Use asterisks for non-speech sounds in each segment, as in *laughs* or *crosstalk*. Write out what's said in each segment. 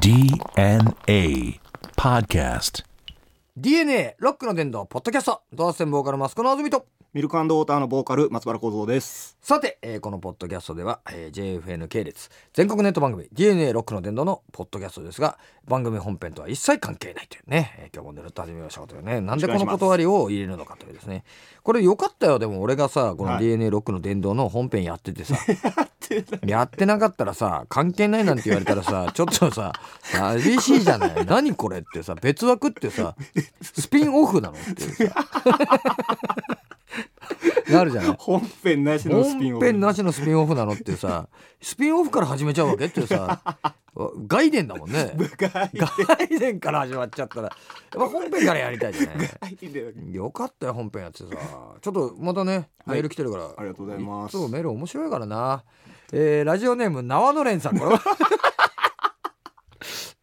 DNA Podcast. DNA ロックの伝道ポッドキャストドアステンボーカルマスコのあずみとミルクウォーターのボーカル松原幸三です。さて、えーこのポッドキャストでは、えー JFN 系列全国ネット番組 DNA ロックの伝道のポッドキャストですが番組本編とは一切関係ないというね、えー今日もぬるっと始めましょうというねなんでこの断りを入れるのかというですね。これよかったよでも俺がさこのはい。DNA ロックの伝道の本編やっててさ、*laughs* やってなかったらさ関係ないなんて言われたらさ *laughs* ちょっとさ寂しいじゃない。何これってさ別枠ってさスピンオフなのっていうさ *laughs* *laughs* なるじゃない。本編なしのスピンオフ。本編なしのスピンオフなのってさスピンオフから始めちゃうわけっていうさ *laughs* 外伝だもんね。外伝から始まっちゃったら。やっぱ本編からやりたいじゃない。よかったよ本編やってさ。ちょっとまたねメール来てるから、ありがとうございます。つもメール面白いからな。えー、ラジオネーム縄のれんさん。これは *laughs*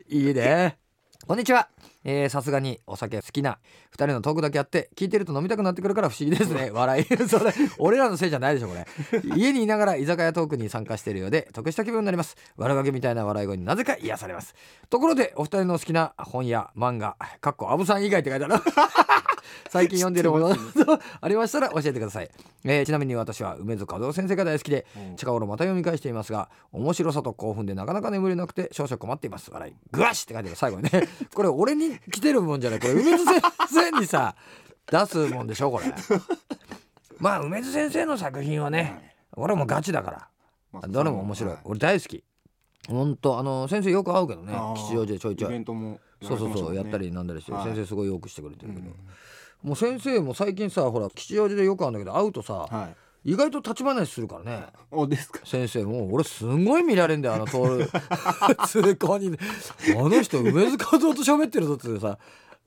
いいね。こんにちは。えーさすがにお酒好きな二人のトークだけあって聞いてると飲みたくなってくるから不思議ですね。笑い。*laughs* それ俺らのせいじゃないでしょこれ。*laughs* 家にいながら居酒屋トークに参加しているようで得した気分になります。悪ガキみたいな笑い声になぜか癒されます。ところでお二人の好きな本や漫画かっこアブさん以外って書いてある最近読んでいるもの。*laughs* などありましたら教えてください、えーちなみに私は梅津和夫先生が大好きで近頃また読み返していますが面白さと興奮でなかなか眠れなくて少々困っています。笑い。グワッシって書いてある。最後にね。*laughs* これ俺に来てるもんじゃない。これ梅津先生にさ *laughs* 出すもんでしょこれ。まあ梅津先生の作品はね俺もガチだから。どれも面白い。はい。俺大好き。ほんとあの先生よく会うけどね。吉祥寺でちょいちょイベいントもそうそうそうやったりりなんだりしてはい。先生すごいよくしてくれてるけど、もう先生も最近さほら吉祥寺でよく会うんだけど会うとさ、はい。意外と立ち話するからね。おですか？先生も俺すごい見られんだよあの通る *laughs* 通行にねあの人梅津和夫と喋ってるぞってさ。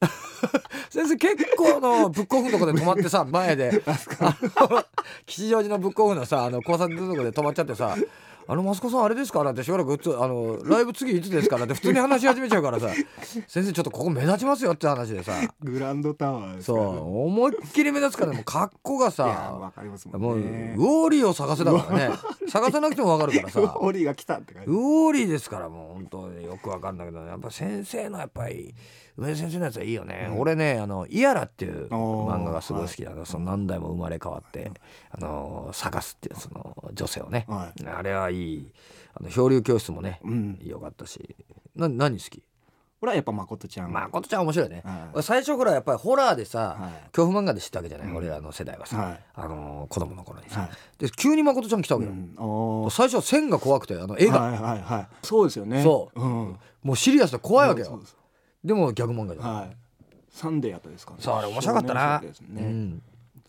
*laughs* 先生結構あのブックオフのとこで止まってさ前で。*laughs* 吉祥寺のブックオフのさあの交差点のとこで止まっちゃってさ「あの益子さんあれですか?」なんてしばらくつあの「ライブ次いつですか?」なんて普通に話し始めちゃうからさ「*laughs* 先生ちょっとここ目立ちますよ」って話でさ。グランドタワーですそかう。思いっきり目立つからね。もう格好がさわかりますももうウんね。ォーリーを探せだからね。探さなくてもわかるからさ。*laughs* オリが来たって感じ。ウ。ォーリーですからもう本当によくわかんないけどね。やっぱ先生のやっぱり梅津先生のやつはいいよね、俺ねあの「イヤラ」っていう漫画がすごい好きなの、その何代も生まれ変わって、あの探すっていうその女性をね、はあれはいいあの漂流教室もね、うん。よかったし。な何好き？俺はやっぱ誠ちゃん。まことちゃん面白いね、はい。最初ほらやっぱりホラーでさ、はい。恐怖漫画で知ったわけじゃない、うん。俺らの世代はさ、はい。あの子供の頃にさ、はい。で急にまことちゃん来たわけよ、うん。最初は線が怖くてあの絵が、はいはいはい。そうですよね。そう。うん。もうシリアスで怖いわけよ。そうです。でも逆漫画じゃん、はい。サンデーやったですかね。さああれ面白かったな、ね。うん、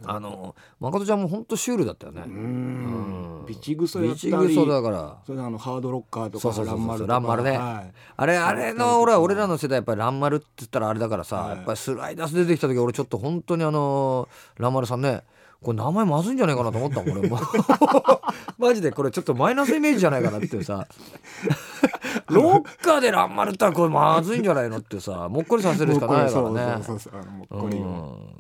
あの誠ちゃんもほんとシュールだったよね、ううんん。ビチグソやビったり。チグソだから。それであのハードロッカーとかランマルランマルね。はい。あれあれの俺は俺らの世代やっぱりランマルって言ったらあれだからさ、はい。やっぱりスライダース出てきた時俺ちょっと本当にあのランマルさんねこれ名前まずいんじゃないかなと思ったもん俺も。*laughs* マジでこれちょっとマイナスイメージじゃないかなってさロッカーでランマルったらこれまずいんじゃないのってさ *laughs* もっこりさせるしかないからね。もっうこり。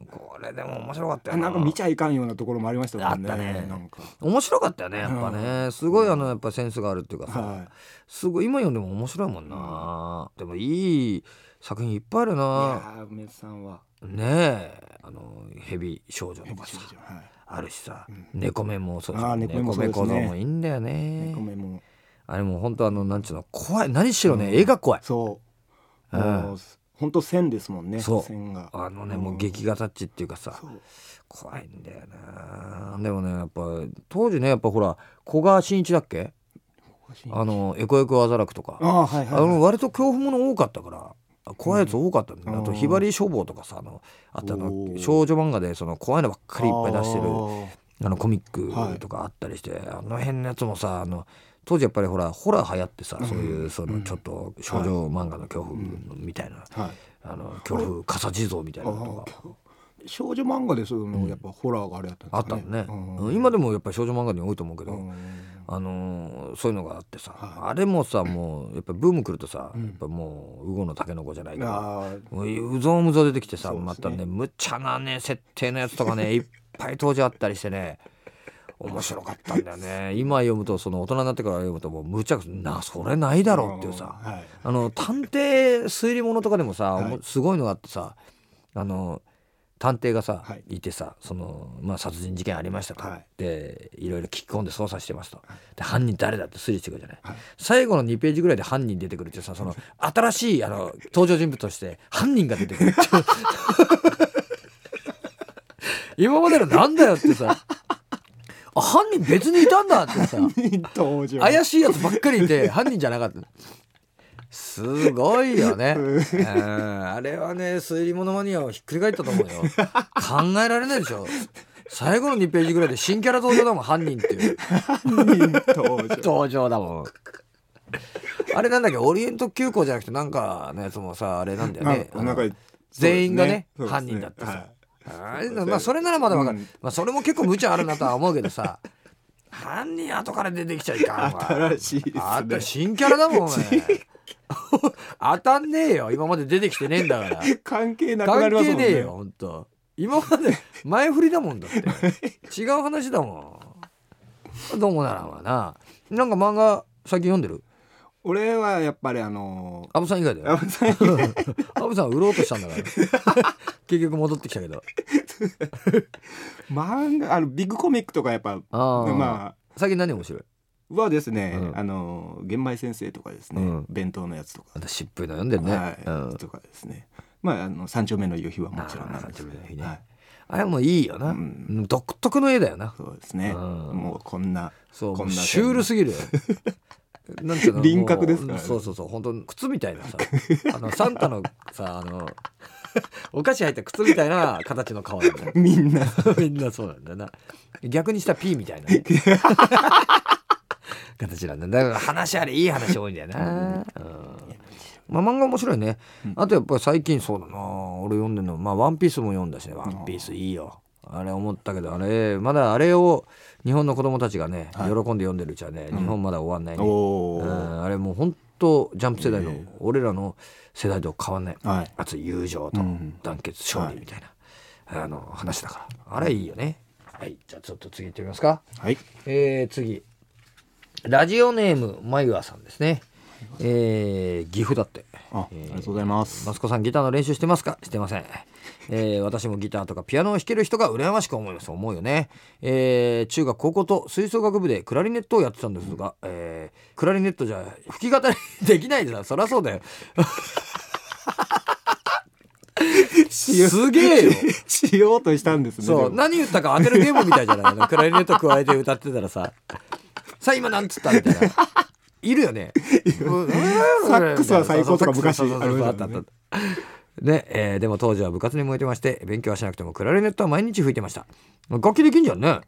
これでも面白かったよな。んか見ちゃいかんようなところもありましたもんね。あったね。なんか。面白かったよねやっぱね、すごいあのやっぱセンスがあるっていうかさ、はすごい今読んでも面白いもんな、でもいい作品いっぱいあるな。梅津さんは。ねえ。あの蛇少女とかさはい。あるしさ、うん。猫目もそうあー猫目もそうですね。猫目小僧もいいんだよね。ごめんもうあれも本当あのなんちゅうの怖い。何しろね、絵が怖い。そう。うん。本当線ですもんねそう。線が。あのねもう劇画タッチっていうかさ怖いんだよな。でもねやっぱ当時ねやっぱほら古賀真一だっけ？あのエコエコアザラクとか。ああはいあはい。の割と恐怖もの多かったから怖いやつ多かったんだよ、うん。あとひばり消防とかさあのあとあの少女漫画でその怖いのばっかりいっぱい出してるあのコミックとかあったりして、あの辺のやつもさあの当時やっぱりほらホラー流行ってさ、そういうそのちょっと少女漫画の恐怖みたいな、はい。あの恐怖傘地蔵みたいなのとか。少女漫画でそういうのやっぱホラーがあれやったんですかあったのね、うん。うん。今でもやっぱり少女漫画に多いと思うけど、うん。あのーそういうのがあってさ、はあれもさもうやっぱブーム来るとさ、うん。やっぱもうウゴのタケノコじゃないけどううぞうむぞう出てきてさ、ね。またね無茶なね設定のやつとかねいっ *laughs* ぱい当時あったりしてね面白かったんだよね。今読むとその大人になってから読むともうむちゃくちゃなそれないだろうっていうさ。はい。あの探偵推理物とかでもさ、はい。すごいのがあってさあの探偵がさ、はい。い、てさその、まあ、殺人事件ありましたと、はい。でいろいろ聞き込んで捜査してますとで犯人誰だって推理してくるじゃない、はい。最後の2ページぐらいで犯人出てくるってさその新しいあの登場人物として犯人が出てくるっていう *laughs* 今までのなんだよってさ。あ犯人別にいたんだってさ。怪しいやつばっかりいて犯人じゃなかった。すごいよね、*laughs* うん、あれはね推理物マニアをひっくり返ったと思うよ。考えられないでしょ。最後の2ページぐらいで新キャラ登場だもん犯人っていう。登場登場だもん。あれなんだっけオリエント急行じゃなくてなんかのやつもさあれなんだよね。全員がねそうです犯人だってさ。はいあまあそれならまだわかる、うん。まあそれも結構無茶あるなとは思うけどさ。犯人後から出てきちゃいかんわ。新しいね。あった新キャラだもんお前。当たんねえよ。今まで出てきてねえんだから。関係なくな関りますもんね。係ねえよほんと。今まで前振りだもんだって。違う話だもん。どうもならんわな。なんか漫画最近読んでる？俺はやっぱりあのアブさん以外だよ。あ最アブさんは売ろうとしたんだから *laughs* 結局戻ってきたけど。漫画あのビッグコミックとかやっぱああま最近何面白い？あはですね、うん。あの玄米先生とかですね、うん。弁当のやつとか、またしっぷいの読んでるね、はい。うん、とかですね。まああの三丁目の夕日はもちろんなんです夕日ね。はい、あれもいいよな、うん。独特の絵だよな。そうですね、うん。もうこんなそうこんなシュールすぎるよ *laughs* なんていうの輪郭ですか？らねそうそうそう本当靴みたいなさ *laughs* あのサンタのさあの *laughs* お菓子入った靴みたいな形の顔なんだよ。みんな。*laughs* みんなそうなんだよな。逆にしたら P みたいなね。形なんだよ。だから話あれいい話多いんだよな、うん。まあ漫画面白いね、あとやっぱり最近そうだな。俺読んでるのまあワンピースも読んだしね。ワンピースいいよあれ思ったけどあれまだあれを日本の子供たちがね、はい。喜んで読んでるうちはね、日本まだ終わんないね、うん。あれもう本当ジャンプ世代の、ええ。俺らの世代と変わんない、はい。熱い友情とうん。団結勝利みたいな、あの話だから。あれいいよね。はい。じゃあちょっと次行ってみますか。はい。えー、次。ラジオネームまゆあさんですね。えー、岐阜だって。あありがとうございます、マスコさんギターの練習してますか？してません、えー私もギターとかピアノを弾ける人が羨ましく思います。思うよね、えー中学高校と吹奏楽部でクラリネットをやってたんですが、えークラリネットじゃ吹き語りできないでさ *laughs* そりゃそうだよ。すげえよ。しようとしたんですねそう。何言ったか当てるゲームみたいじゃないの。*laughs* クラリネット加えて歌ってたらさ。さあ今なんつったみたいな。いるよね。サックスは最高とか昔あったあったねえーでも当時は部活に燃えてまして勉強はしなくてもクラリネットは毎日吹いてました。楽器できんじゃんね、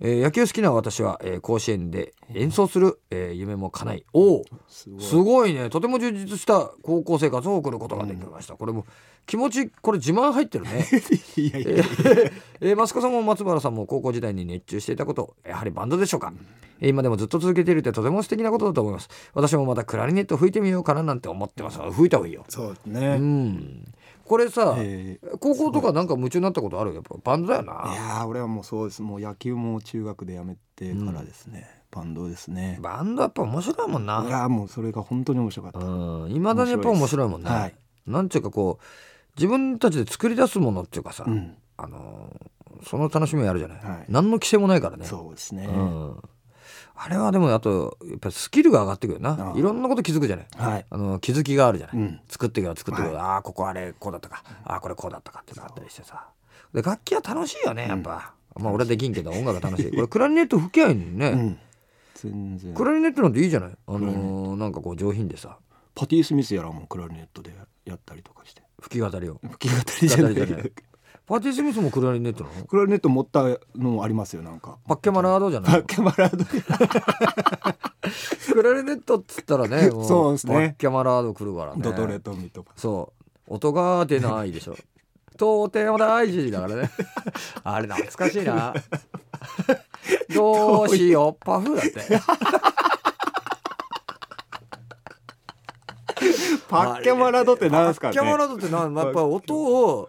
えー野球好きな私は、えー甲子園で演奏する、えー夢も叶い。おおすごい。すごいね。とても充実した高校生活を送ることができました、これも気持ちこれ自慢入ってるね。*laughs* いやいやえー *laughs* えー、マスコさんも松原さんも高校時代に熱中していたことやはりバンドでしょうか、えー今でもずっと続けているってとても素敵なことだと思います。私もまたクラリネット吹いてみようかななんて思ってます。吹いた方がいいよ。うそうね、ん。これさ、え高校とかなんか夢中になったことある？やっぱバンドだよいなやー俺はもうそうです。もう野球も中学でやめてからですね、バンドですね。バンドやっぱ面白いもんいなやーもうそれが本当に面白かった、うん。いまだにやっぱ面白いもんね、はい。なんていうかこう自分たちで作り出すものっていうかさ、うん。あのーその楽しみがあるじゃない、はい。何の規制もないからね。そうですね、うん、あれはでもあとやっぱりスキルが上がってくるよないろんなこと気づくじゃない。はい。あの気づきがあるじゃない、うん。作っていけば作っていけば、ああここあれこうだったかああこれこうだったかってのがあったりしてさ。で楽器は楽しいよねやっぱ、まあ俺はできんけど音楽が楽しい。これクラリネット吹きゃいいのにね、うん。全然。クラリネットなんていいじゃない。あのーなんかこう上品でさ。パティ・スミスやらもクラリネットでやったりとかして吹き語りを。吹き語りじゃない。パティ・スミスもクラリネットなの？クラリネット持ったのもありますよなんか。パッケマラードじゃないの？パッケマラード。*laughs* クラリネットっつったらね *laughs* もそうですね。パッケマラード来るからね。ドトレトミとかそう。音が出ないでしょ。とても大事だからね。あれ懐かしいな。*laughs* どうしよう。パフだってパッケマラードって何ですかね？パッケマラードってなんやっぱ音を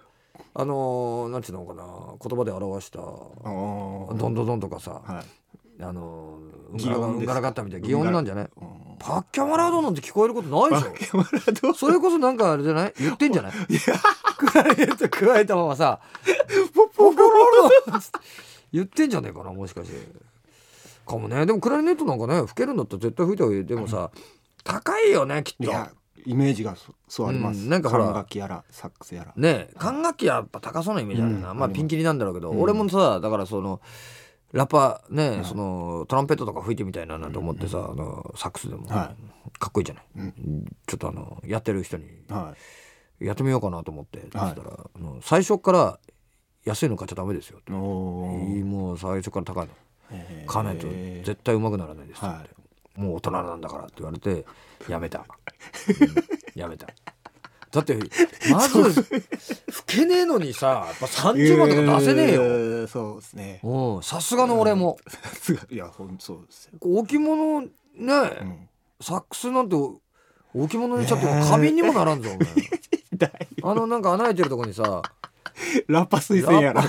あのーなんていうのかな？言葉で表したあー。ドンドドンとかさ、はい。あのうん擬音です。がらがうんがらがったみたいな擬音なんじゃない？うん。パッキャマラドなんて聞こえることないでしょ。キャマラド？それこそなんかあれじゃない？言ってんじゃない？クラリネット加えたままさポポポロロ言ってんじゃねえかなもしかしてかもねでもクラリネットなんかね吹けるんだったら絶対吹いた方がいいでもさ高いよねきっといやイメージがそそうあります、うんなんかほら。管楽器やらサックスやら。ねえ管楽器はやっぱ高そうなイメージあるよな、まあうん。ますピンキリなんだろうけど、うん。俺もさだからそのラッパーね、はいそのトランペットとか吹いてみたいななんて思ってさ、あのサックスでも、はかっこいいじゃない、うん。ちょっとあのやってる人に。はやってみようかなと思って、はい。そしたらあの最初から安いの買っちゃダメですよって。もう最初から高いの。買わないと絶対上手くならないですって、はもう大人なんだからって言われてやめた、*laughs* うんやめた。だってまず吹けねえのにさやっぱ30万とか出せねえよ、よそうですね。うんさすがの俺も。さすがいやほんそうですよ、置物ね、うん、サックスなんて置物にしちゃっても花瓶にもならんぞ、お前。*laughs* あのなんか穴開いてるとこにさラッパ推薦やら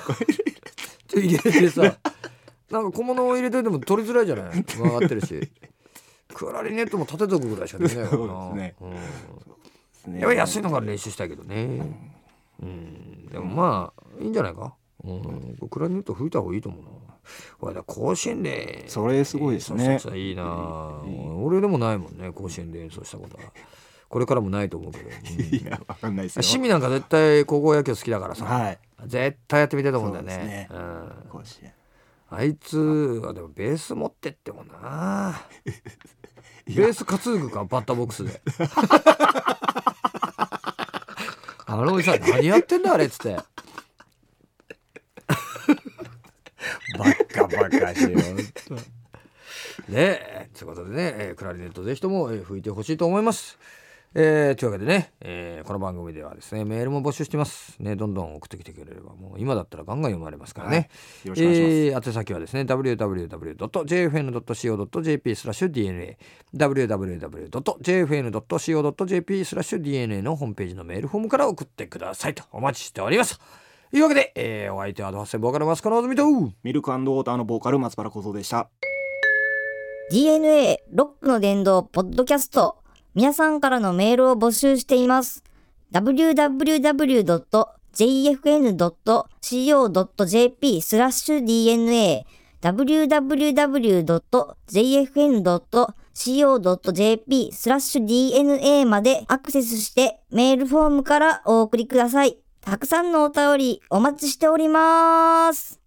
入れてさなんか小物を入れてても取りづらいじゃない？*laughs* 曲がってるしクラリネットも立てとくぐらいしかできないからな。*laughs* そうですね。うん、やっぱり安いのから練習したいけどね。うん。でもまあいいんじゃないか？うん。クラリネット吹いた方がいいと思うな。俺だ甲子園でそれすごいですね。いいな。俺でもないもんね甲子園で演奏したことは。これからもないと思うけど、うん。*laughs* いやわかんないですよ。趣味なんか絶対高校野球好きだからさ、はい。絶対やってみたいと思うんだよね。そうですね。うん、甲子園あいつはでもベース持ってってもな。*laughs* ベース担ぐかバッターボックスで。あのおじさん何やってんだあれっつって。バカバカしよねえということでね、えークラリネットぜひとも、えー吹いてほしいと思います。えーというわけでね、えーこの番組ではですねメールも募集してます。ねどんどん送ってきてくれればもう今だったらガンガン読まれますからね、よろしくお願いします、えー宛先はですね www.jfn.co.jp スラッシュ DNA www.jfn.co.jp スラッシュ DNA のホームページのメールフォームから送ってくださいと。お待ちしております。というわけで、えーお相手はアドハッセンボーカルマスカのあずみと。ミルクウォーターのボーカル松原小僧でした。DNA ロックの殿堂ポッドキャスト皆さんからのメールを募集しています。www.jfn.co.jp スラッシュ DNA www.jfn.co.jp スラッシュ DNA までアクセスしてメールフォームからお送りください。たくさんのお便りお待ちしております。